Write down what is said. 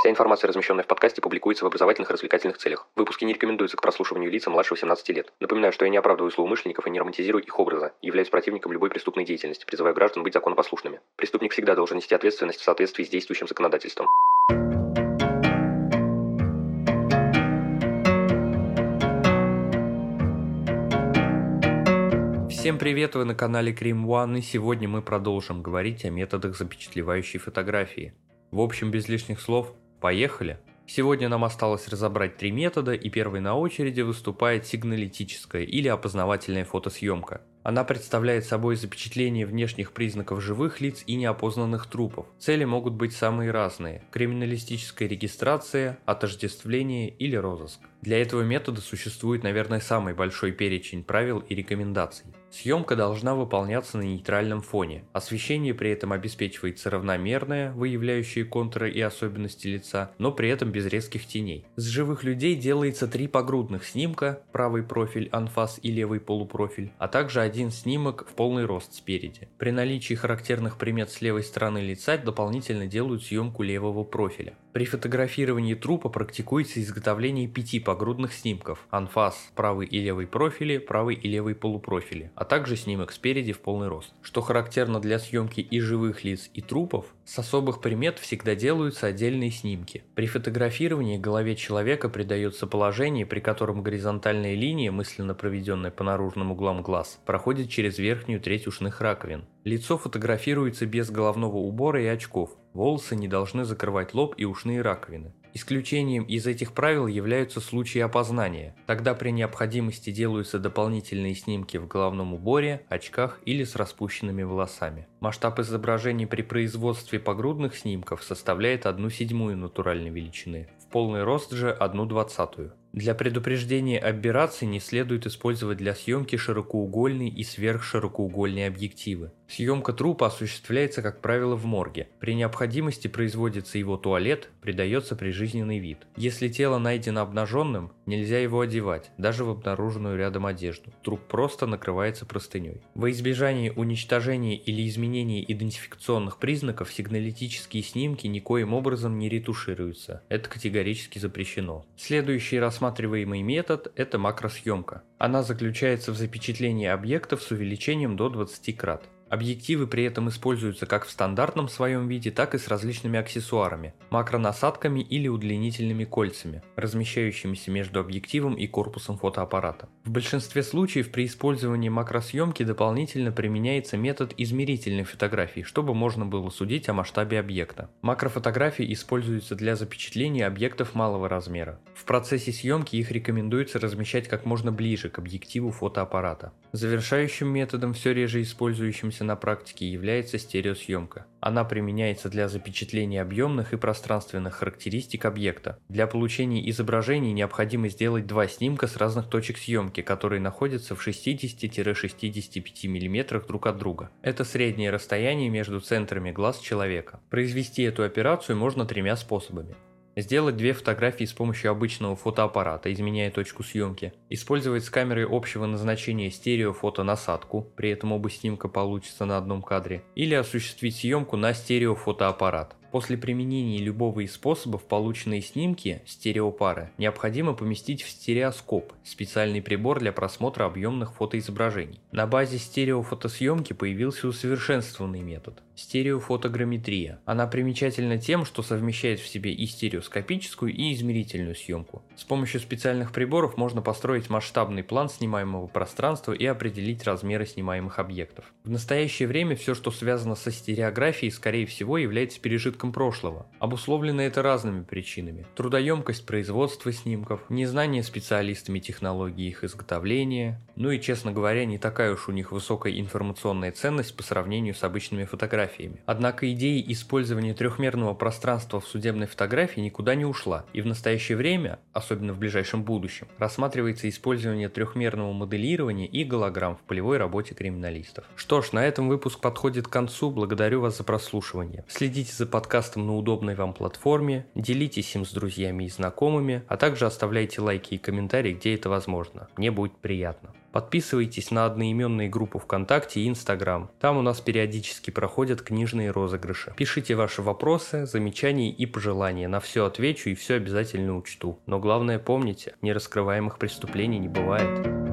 Вся информация, размещенная в подкасте, публикуется в образовательных и развлекательных целях. Выпуски не рекомендуются к прослушиванию лица младше 18 лет. Напоминаю, что я не оправдываю злоумышленников и не романтизирую их образа, являюсь противником любой преступной деятельности, призываю граждан быть законопослушными. Преступник всегда должен нести ответственность в соответствии с действующим законодательством. Всем привет, вы на канале Cream One, и сегодня мы продолжим говорить о методах запечатлевающей фотографии. В общем, без лишних слов, Поехали! Сегодня нам осталось разобрать три метода, и первой на очереди выступает сигналитическая или опознавательная фотосъемка. Она представляет собой запечатление внешних признаков живых лиц и неопознанных трупов. Цели могут быть самые разные – криминалистическая регистрация, отождествление или розыск. Для этого метода существует, наверное, самый большой перечень правил и рекомендаций. Съемка должна выполняться на нейтральном фоне. Освещение при этом обеспечивается равномерное, выявляющее контуры и особенности лица, но при этом без резких теней. С живых людей делается три погрудных снимка, правый профиль, анфас и левый полупрофиль, а также один снимок в полный рост спереди. При наличии характерных примет с левой стороны лица дополнительно делают съемку левого профиля. При фотографировании трупа практикуется изготовление пяти погрудных снимков, анфас, правый и левый профили, правый и левый полупрофили, а также снимок спереди в полный рост. Что характерно для съемки и живых лиц, и трупов, с особых примет всегда делаются отдельные снимки. При фотографировании голове человека придается положение, при котором горизонтальная линия, мысленно проведенная по наружным углам глаз, проходит через верхнюю треть ушных раковин. Лицо фотографируется без головного убора и очков. Волосы не должны закрывать лоб и ушные раковины. Исключением из этих правил являются случаи опознания. Тогда при необходимости делаются дополнительные снимки в головном уборе, очках или с распущенными волосами. Масштаб изображений при производстве погрудных снимков составляет 1 седьмую натуральной величины, в полный рост же 1 двадцатую. Для предупреждения аберраций не следует использовать для съемки широкоугольные и сверхширокоугольные объективы. Съемка трупа осуществляется, как правило, в морге. При необходимости производится его туалет, придается прижизненный вид. Если тело найдено обнаженным, нельзя его одевать, даже в обнаруженную рядом одежду. Труп просто накрывается простыней. Во избежание уничтожения или изменения идентификационных признаков сигналитические снимки никоим образом не ретушируются. Это категорически запрещено. Следующий рассматриваемый метод – это макросъемка. Она заключается в запечатлении объектов с увеличением до 20 крат. Объективы при этом используются как в стандартном своем виде, так и с различными аксессуарами, макронасадками или удлинительными кольцами, размещающимися между объективом и корпусом фотоаппарата. В большинстве случаев при использовании макросъемки дополнительно применяется метод измерительной фотографии, чтобы можно было судить о масштабе объекта. Макрофотографии используются для запечатления объектов малого размера. В процессе съемки их рекомендуется размещать как можно ближе к объективу фотоаппарата. Завершающим методом, все реже использующимся на практике является стереосъемка. Она применяется для запечатления объемных и пространственных характеристик объекта. Для получения изображений необходимо сделать два снимка с разных точек съемки, которые находятся в 60-65 мм друг от друга. Это среднее расстояние между центрами глаз человека. Произвести эту операцию можно тремя способами. Сделать две фотографии с помощью обычного фотоаппарата, изменяя точку съемки. Использовать с камерой общего назначения стереофотонасадку, при этом оба снимка получатся на одном кадре. Или осуществить съемку на стереофотоаппарат. После применения любого из способов полученные снимки стереопары необходимо поместить в стереоскоп, специальный прибор для просмотра объемных фотоизображений. На базе стереофотосъемки появился усовершенствованный метод – стереофотограмметрия. Она примечательна тем, что совмещает в себе и стереоскопическую, и измерительную съемку. С помощью специальных приборов можно построить масштабный план снимаемого пространства и определить размеры снимаемых объектов. В настоящее время все, что связано со стереографией, скорее всего является пережитком пережитком прошлого. Обусловлено это разными причинами. Трудоемкость производства снимков, незнание специалистами технологии их изготовления, ну и, честно говоря, не такая уж у них высокая информационная ценность по сравнению с обычными фотографиями. Однако идея использования трехмерного пространства в судебной фотографии никуда не ушла, и в настоящее время, особенно в ближайшем будущем, рассматривается использование трехмерного моделирования и голограмм в полевой работе криминалистов. Что ж, на этом выпуск подходит к концу, благодарю вас за прослушивание. Следите за подкастом подкастом на удобной вам платформе, делитесь им с друзьями и знакомыми, а также оставляйте лайки и комментарии, где это возможно. Мне будет приятно. Подписывайтесь на одноименные группы ВКонтакте и Инстаграм. Там у нас периодически проходят книжные розыгрыши. Пишите ваши вопросы, замечания и пожелания. На все отвечу и все обязательно учту. Но главное помните, нераскрываемых преступлений не бывает.